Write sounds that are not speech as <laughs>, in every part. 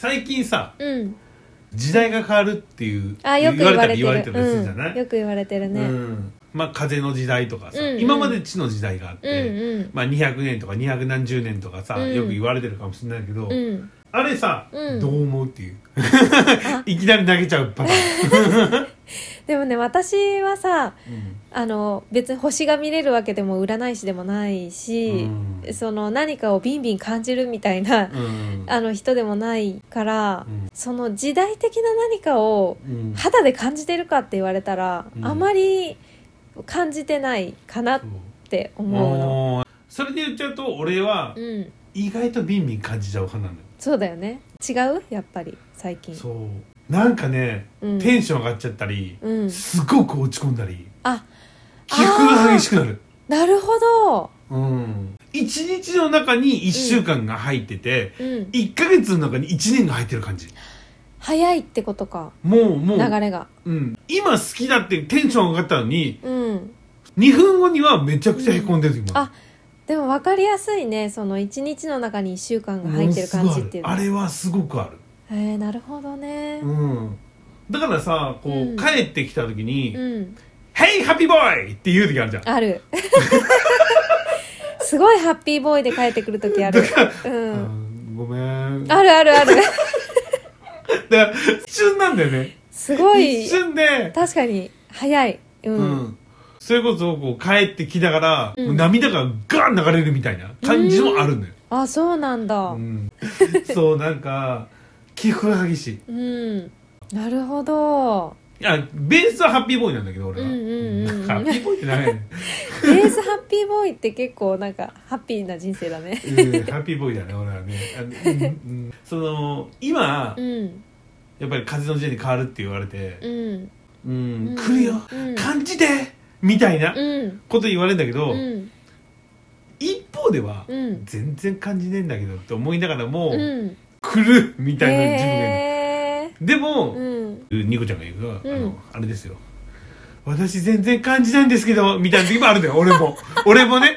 最近さうん。時代が変わるっていうあよく言われてる。言われたりするじゃない、うん、よく言われてるね、うん。まあ風の時代とかさ、うんうん。今まで地の時代があっうん、て、うん。まあ、200年とか200何十年とかさ、うん。よく言われてるかもしれないけど、うんあれさ、うん。どう思うっていう。いきなり投げちゃうパターン、<laughs> でもね私はさうん。あの別に星が見れるわけでも占い師でもないし、うん。その何かをビンビン感じるみたいな、うん。あの人でもないから、うん。その時代的な何かをうん。肌で感じてるかって言われたら、うん。あまり感じてないかなって思うの。それで言っちゃうと俺はうん、意外とビンビン感じちゃう派なのよ。そうだよね。違う？やっぱり。最近。そう。なんかね、うん。テンション上がっちゃったり、うん。すごく落ち込んだりあ起伏が激しくなる。なるほど。うん。一日の中に一週間が入ってて、うん。一ヶ月の中に一年が入ってる感じ。早いってことか。もうもう。流れが。うん、今好きだってテンション上がったのにうん。2分後にはめちゃくちゃへこんでる時もあでも分かりやすいねその1日の中に1週間が入ってる感じっていうの。あれはすごくある。えー、なるほどね。うん。だからさこう、うん。帰ってきた時にうん「Hey ハッピーボーイ!」って言う時あるじゃん。ある。<laughs> すごいハッピーボーイで帰ってくる時ある。うあんごめん。あるあるある。<laughs> だから一瞬なんだよね。すごい。一瞬で、確かに早い。うん、うん、それこそこう帰ってきながら、うん。涙がガーン流れるみたいな感じもあるのよ、あそうなんだ。うん。<laughs> そうなんか起伏が激しい。うん。なるほど。いやベースはハッピーボーイなんだけど俺は、うんうんうんうん。ハッピーボーイってない。ね <laughs> ベースハッピーボーイって結構なんかハッピーな人生だね。うんハッピーボーイだね俺はね。あの、うんうん。その今うん。やっぱり風の時代に変わるって言われてうん。うん、うん。来るよ、うん。感じてみたいなうん。こと言われるんだけど、うん。一方では、うん。全然感じねえんだけどって思いながらも、うん。来るみたいな自分がいる、へでも、うん。ニコちゃんが言うけど、あうん。のあれですよ。私全然感じないんですけどみたいな時もあるんだよ俺も。<laughs> 俺もね。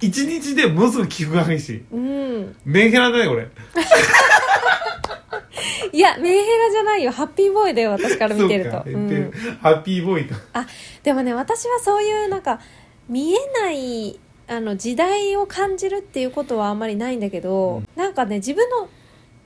一日でものすごく起伏が激し。いうん。メンヘラだね俺。い <laughs> やメンヘラじゃないよ。ハッピーボーイだよ私から見てると。そうか。うん。ハッピーボーイかあでもね私はそういうなんか見えないあの時代を感じるっていうことはあんまりないんだけど、なんかね自分の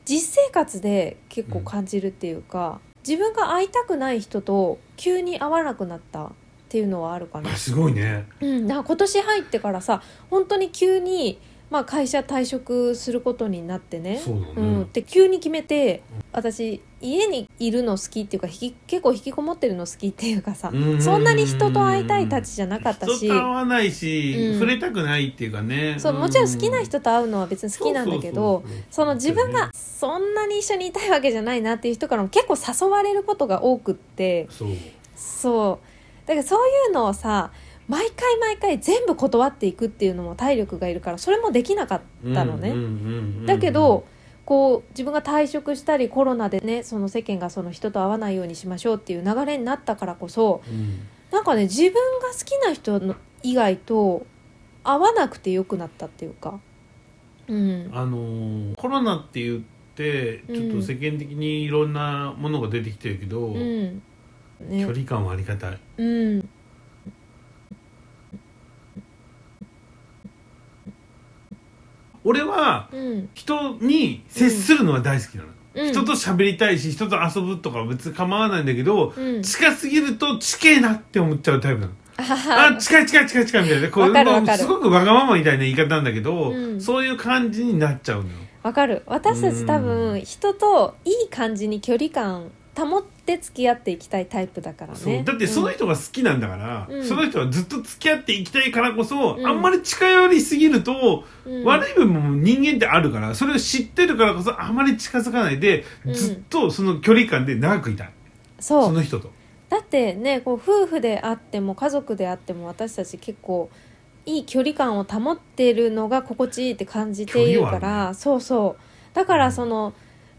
実生活で結構感じるっていうか、自分が会いたくない人と急に会わなくなったっていうのはあるかな。あ。すごいね。うん、だから今年入ってからさ本当に急に、まあ、会社退職することになってね。そうだね。うん、で急に決めて私家にいるの好きっていうか結構引きこもってるの好きっていうかさうんそんなに人と会いたいたちじゃなかったし。人と会わないし、うん。触れたくないっていうかね。そうもちろん好きな人と会うのは別に好きなんだけどその自分がそんなに一緒にいたいわけじゃないなっていう人からも結構誘われることが多くって。そう。そう。だからそういうのをさ毎回毎回全部断っていくっていうのも体力がいるからそれもできなかったのね。だけどこう自分が退職したりコロナでねその世間がその人と会わないようにしましょうっていう流れになったからこそうん。なんかね自分が好きな人の以外と会わなくてよくなったっていうか。うん。あのーコロナって言ってちょっと世間的にいろんなものが出てきてるけど、うん。ね。距離感はありがたい。うん俺はうん。人に接するのは大好きなの、うん。人と喋りたいし人と遊ぶとかは別に構わないんだけど、うん。近すぎると近えなって思っちゃうタイプなの。あ近い近い近い近いみたいな。こうすごくわがままみたいな言い方なんだけど、うん。そういう感じになっちゃうのよ。わかる。私たち多分人といい感じに距離感保って付き合っていきたいタイプだからそう。ねだってその人が好きなんだから、うん。その人はずっと付き合っていきたいからこそ、うん。あんまり近寄りすぎると、うん。悪い部分も人間ってあるからそれを知ってるからこそあまり近づかないで、うん。ずっとその距離感で長くいたい。そそうの人と。だってねこう夫婦であっても家族であっても私たち結構いい距離感を保ってるのが心地いいって感じているから、距離はあるそうそう。だからその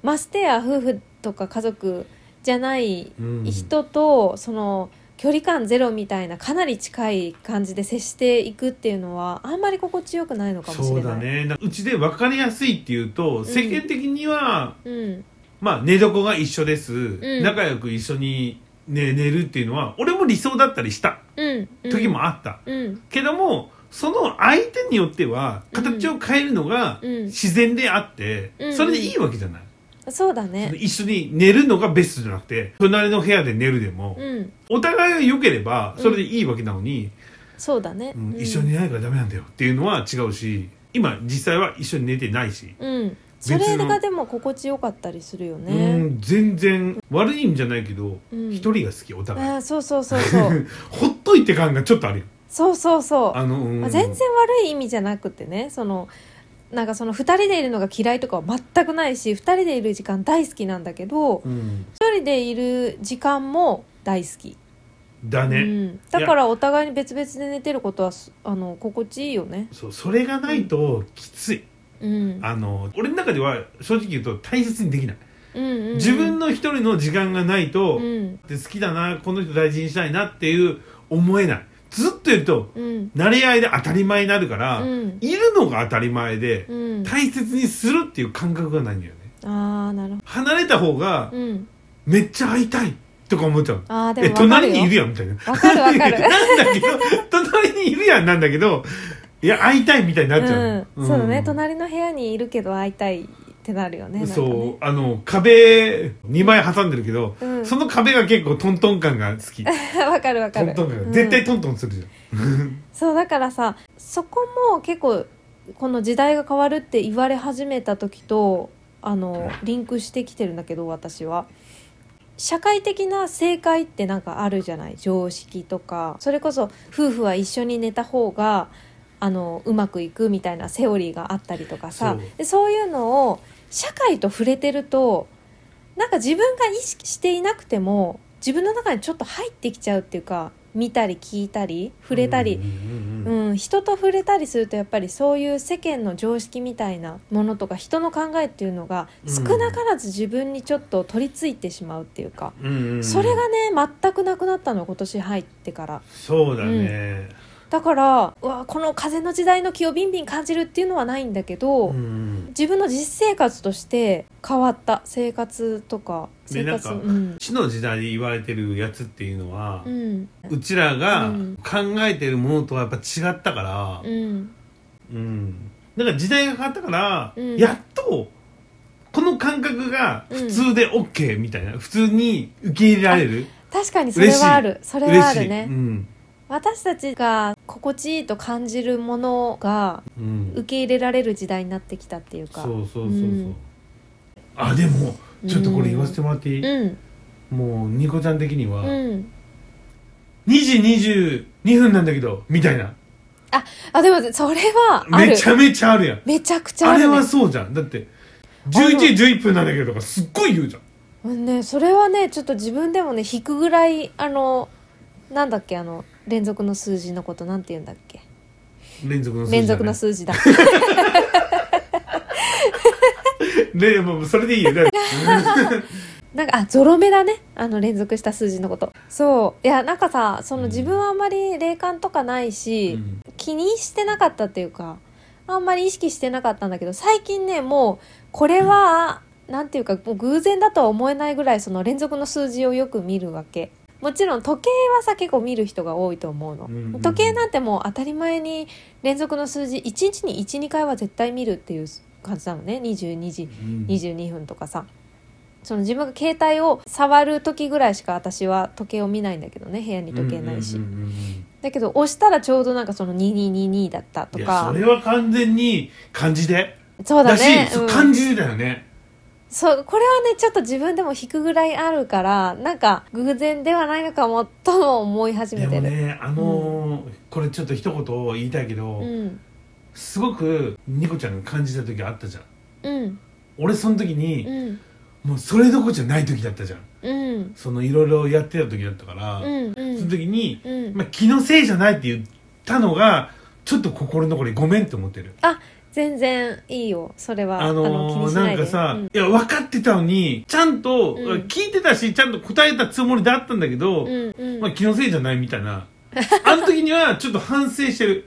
ましてや夫婦とか家族じゃないうん。人とその距離感ゼロみたいなかなり近い感じで接していくっていうのはあんまり心地よくないのかもしそれない。うだね。なうちで分かりやすいっていうと世間的には、うん。まあ寝床が一緒です、ん。仲良く一緒に、ね、寝るっていうのは俺も理想だったりしたうん。うん。時もあった、うん。けどもその相手によっては形を変えるのがうん。自然であって、うん。それでいいわけじゃない、そうだね。一緒に寝るのがベストじゃなくて隣の部屋で寝るでも、うん。お互いが良ければそれでいいわけなのに、そうだね、うん一緒に寝ないからダメなんだよっていうのは違うし今実際は一緒に寝てないし、うん。それがでも心地よかったりするようねん全然悪い意味じゃないけどうん。一、人が好きお互い。あーそうそうそうそう。<laughs> ほっといて感がちょっとあるよ。そうそうそう。あの、うん。まあ、全然悪い意味じゃなくてねそのなんかその2人でいるのが嫌いとかは全くないし2人でいる時間大好きなんだけどうん。1人でいる時間も大好き、だね、うん、だからお互いに別々で寝てることはすあの心地いいよね。そうそれがないときつい、うん。あの俺の中では正直言うと大切にできない、うんうんうん。自分の一人の時間がないと、うん。で好きだなこの人大事にしたいなっていう思えないずっといるとうん。慣れ合いで当たり前になるから、うん。いるのが当たり前で、うん。大切にするっていう感覚がないんだよね。ああなるほ離れた方がめっちゃ会いたいとか思っちゃう。えああでも隣にいるよやんみたいな。わかるわかる。なんだけど隣にいるやんなんだけどいや会いたいみたいになっちゃう、うん、そうだね。ん。隣の部屋にいるけど会いたいってなるよねそうあの壁2枚挟んでるけど、うん。その壁が結構トントン感が好き。<laughs> わかるわかる。トントン感が、うん。絶対トントンするじゃん、<laughs> そうだからさそこも結構この時代が変わるって言われ始めた時とあのリンクしてきてるんだけど私は。社会的な正解ってなんかあるじゃない？常識とか。それこそ夫婦は一緒に寝た方があのうまくいくみたいなセオリーがあったりとかさ。そう。でそういうのを社会と触れてるとなんか自分が意識していなくても自分の中にちょっと入ってきちゃうっていうか見たり聞いたり触れたり、うんうんうんうん。うん、人と触れたりするとやっぱりそういう世間の常識みたいなものとか人の考えっていうのがうん。少なからず自分にちょっと取り付いてしまうっていうか、うんうんうん。それがね全くなくなったの今年入ってから。そうだね、だからうわこの風の時代の気をビンビン感じるっていうのはないんだけど、うん。自分の実生活として変わった生活とか生活でなんかうん。死の時代で言われてるやつっていうのはう、ん。うちらがうん。考えてるものとはやっぱ違ったからう、ん。うん、だから時代が変わったから、うん。やっとこの感覚が普通で OK みたいな、普通に受け入れられる。確かにそれはある。それはあるね。うん私たちが心地いいと感じるものがうん。受け入れられる時代になってきたっていうか。そうそうそうそう、うん。あでもちょっとこれ言わせてもらっていい、うん。もうニコちゃん的には、うん。2時22分なんだけどみたいな。あでもそれはある。めちゃめちゃあるやん。めちゃくちゃある、ね、あれはそうじゃん。だって11時11分なんだけどとかすっごい言うじゃんねそれはねちょっと自分でもね引くぐらいあのなんだっけあの連続の数字のことなんて言うんだっけ？連続の数字だ、ね、連続の数字だ。ねもうそれでいいよ。だからなんかあゾロ目だね。あの連続した数字のこと。そう。いやなんかさその自分はあんまり霊感とかないし、うん。気にしてなかったっていうかあんまり意識してなかったんだけど最近ねもうこれはなんていうかもう偶然だとは思えないぐらいその連続の数字をよく見るわけもちろん時計はさ結構見る人が多いと思うの、うんうんうん。時計なんてもう当たり前に連続の数字1日に12回は絶対見るっていう感じなのね。22時うん。22分とかさ。その自分が携帯を触る時ぐらいしか私は時計を見ないんだけどね。部屋に時計ないし、うんうんうんうんだけど押したらちょうどなんかその2222だったといやかそれは完全に漢字で。そうだね。ううん。漢字でだよね、そうこれはねちょっと自分でも引くぐらいあるからなんか偶然ではないのかもとも思い始でめてる、もねあのーこれちょっと一言言いたいけど、うん。すごくニコちゃんが感じた時あったじゃん。うん。俺その時に、うん。もうそれどころじゃない時だったじゃん。うん。そのいろいろやってた時だったから、うんうん。その時に、うん。まあ、気のせいじゃないって言ったのがちょっと心残りごめんって思ってる。あ全然いいよそれは。あのー、しなんかさ、うん。いや分かってたのにちゃんと、うん。聞いてたしちゃんと答えたつもりだったんだけど、うんうん。まあ、気のせいじゃないみたいな。あの時にはちょっと反省してる。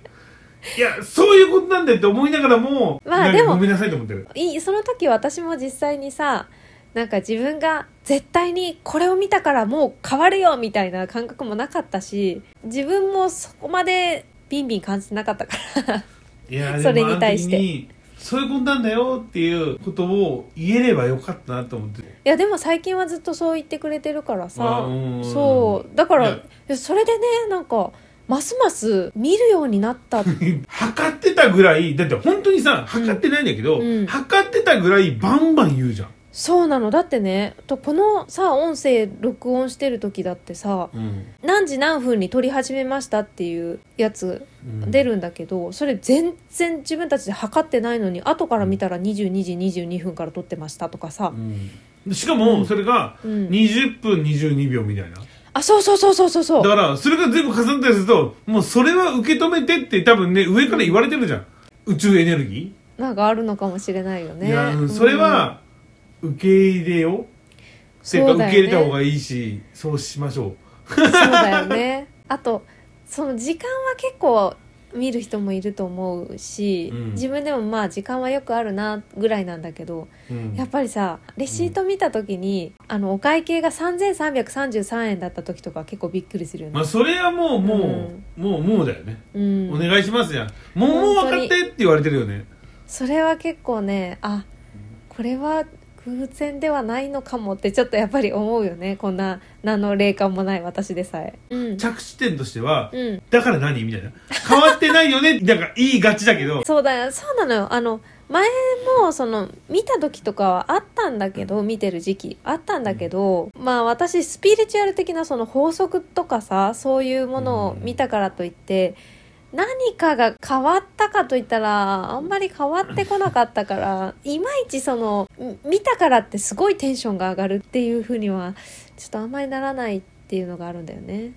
いやそういうことなんだよって思いながらも、まあでもごめんなさいと思ってる。いいその時私も実際にさなんか自分が絶対にこれを見たからもう変わるよみたいな感覚もなかったし自分もそこまでビンビン感じてなかったからいやそれに対して。そういうことなんだよっていうことを言えればよかったなと思って。いやでも最近はずっとそう言ってくれてるからさ。そう。だからそれでねなんかますます見るようになった。<laughs> 測ってたぐらいだって本当にさ測ってないんだけど、うん。測ってたぐらいバンバン言うじゃん、そうなの。だってねとこのさ音声録音してる時だってさうん。何時何分に撮り始めましたっていうやつうん。出るんだけど、それ全然自分たちで測ってないのに後から見たら22時22分から撮ってましたとかさ。う、ん。しかもそれがうん。20分22秒みたいな。あそうそうそうそうそうそう。だからそれが全部重なったりするともうそれは受け止めてって多分ね上から言われてるじゃん。宇宙エネルギなんかあるのかもしれないよー、ね。いやうんそれは受け入れよう。っていうかそうだよね。受け入れた方がいいしそうしましょそうだよね。あとその時間は結構見る人もいると思うし、うん。自分でもまあ時間はよくあるなぐらいなんだけどう、うん。やっぱりさレシート見た時に、あのお会計が3333円だった時とか結構びっくりするよね、まあそれはもうもう、もうもうだよね、うん、お願いしますやん。もうもう分かってって言われてるよね。それは結構ねあこれは偶然ではないのかもってちょっとやっぱり思うよね。こんな何の霊感もない私でさえ。うん、着地点としては、うん、だから何？みたいな。変わってないよね？<laughs> なんか言いがちだけど。そうだよ。そうなのよ。あの前もその見た時とかはあったんだけど見てる時期。あったんだけどまあ私スピリチュアル的なその法則とかさそういうものを見たからといって何かが変わったかといったらあんまり変わってこなかったからいまいちそのみ見たからってすごいテンションが上がるっていうふうにはちょっとあんまりならないっていうのがあるんだよね。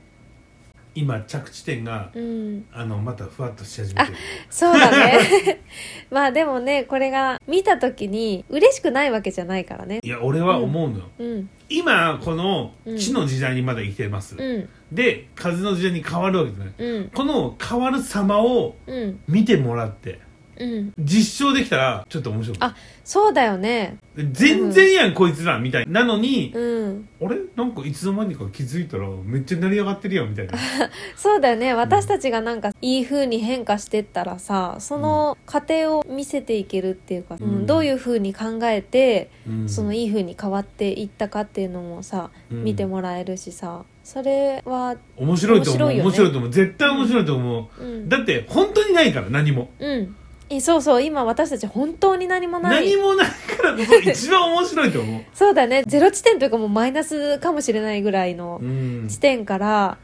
今着地点がうん。あのまたふわっとし始めてる。そうだね。<laughs> まあでもねこれが見た時に嬉しくないわけじゃないからね。いや俺は思うのよ、うん今このうん地の時代にまだ生きてます、うん。で風の時代に変わるわけですねうん。この変わる様をうん。見てもらってうん。実証できたらちょっと面白い？あそうだよね。全然やん、こいつらみたいな。のに、うん。あれ？なんかいつの間にか気づいたらめっちゃ成り上がってるやんみたいな。<laughs> そうだよね。私たちがなんかいい風に変化してったらさその過程を見せていけるっていうか、うん。うんどういう風に考えてうん。そのいい風に変わっていったかっていうのもさうん。見てもらえるしさそれは面白いと思う。面白い,、面白いよねと思う。絶対面白いと思う、うん。だって本当にないから何も。うんいそうそう今私たち本当に何もない。何もないからこそ一番面白いと思う。<laughs> そうだね。ゼロ地点というかもうマイナスかもしれないぐらいのうん。地点から、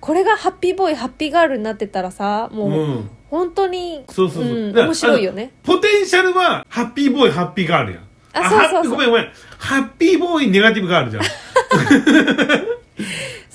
これがハッピーボーイハッピーガールになってたらさもう、うん。本当にそうそうそう。うん面白いよね。ポテンシャルはハッピーボーイハッピーガールやん。あそうそうごめんごめん。ハッピーボーイネガティブガールじゃん <laughs>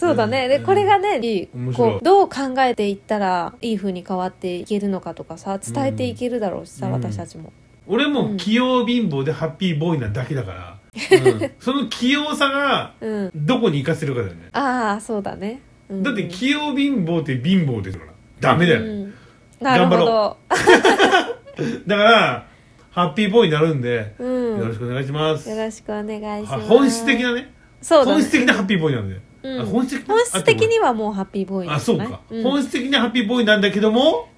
そうだね、うん。でこれがね面白い。こうどう考えていったらいい風に変わっていけるのかとかさ伝えていけるだろうしさ、うん。私たちも。俺うん。も器用貧乏でハッピーボーイなだけだから、<laughs> うん。その器用さがうん。どこに活かせるかだよね。ああそうだね、うんだって器用貧乏って貧乏ですから。ダメだよ、うん。なるほ頑張ど <laughs> だからハッピーボーイになるんで、うん。よろしくお願いします。よろしくお願いします。は本質的なね。そうだね。本質的なハッピーボーイなんで、うん。あ本質的な本質的にはもうハッピーボーイあそうか、ん。本質的なハッピーボーイなんだけども、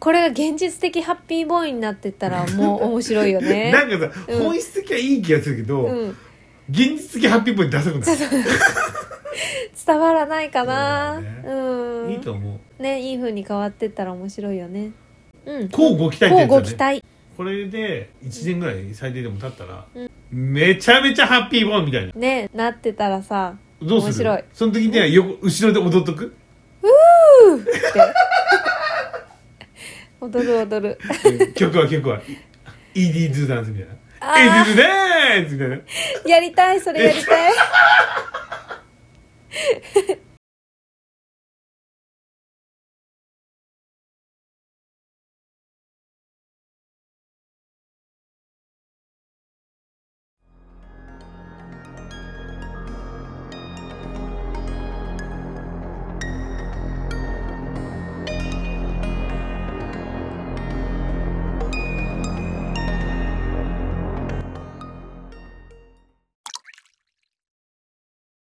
これが現実的ハッピーボーイになってったらもう面白いよね。<laughs> なんかさ、うん。本質的はいい気がするけど、うん。現実的ハッピーボーイダサくない <laughs> 伝わらないかな。そううん。いいと思う。ねいい風に変わってったら面白いよね。うん。交互期待ってやつだね。これで1年ぐらい最低でも経ったら、うん。めちゃめちゃハッピーボーイみたいな。ねなってたらさどうする？面白い。その時には横後ろで踊っとく？って。踊 <laughs> る踊る。曲は曲は。ED ズーダンスみたいな。あー。ED ズーダンスみたいな。やりたいそれやりたい <laughs>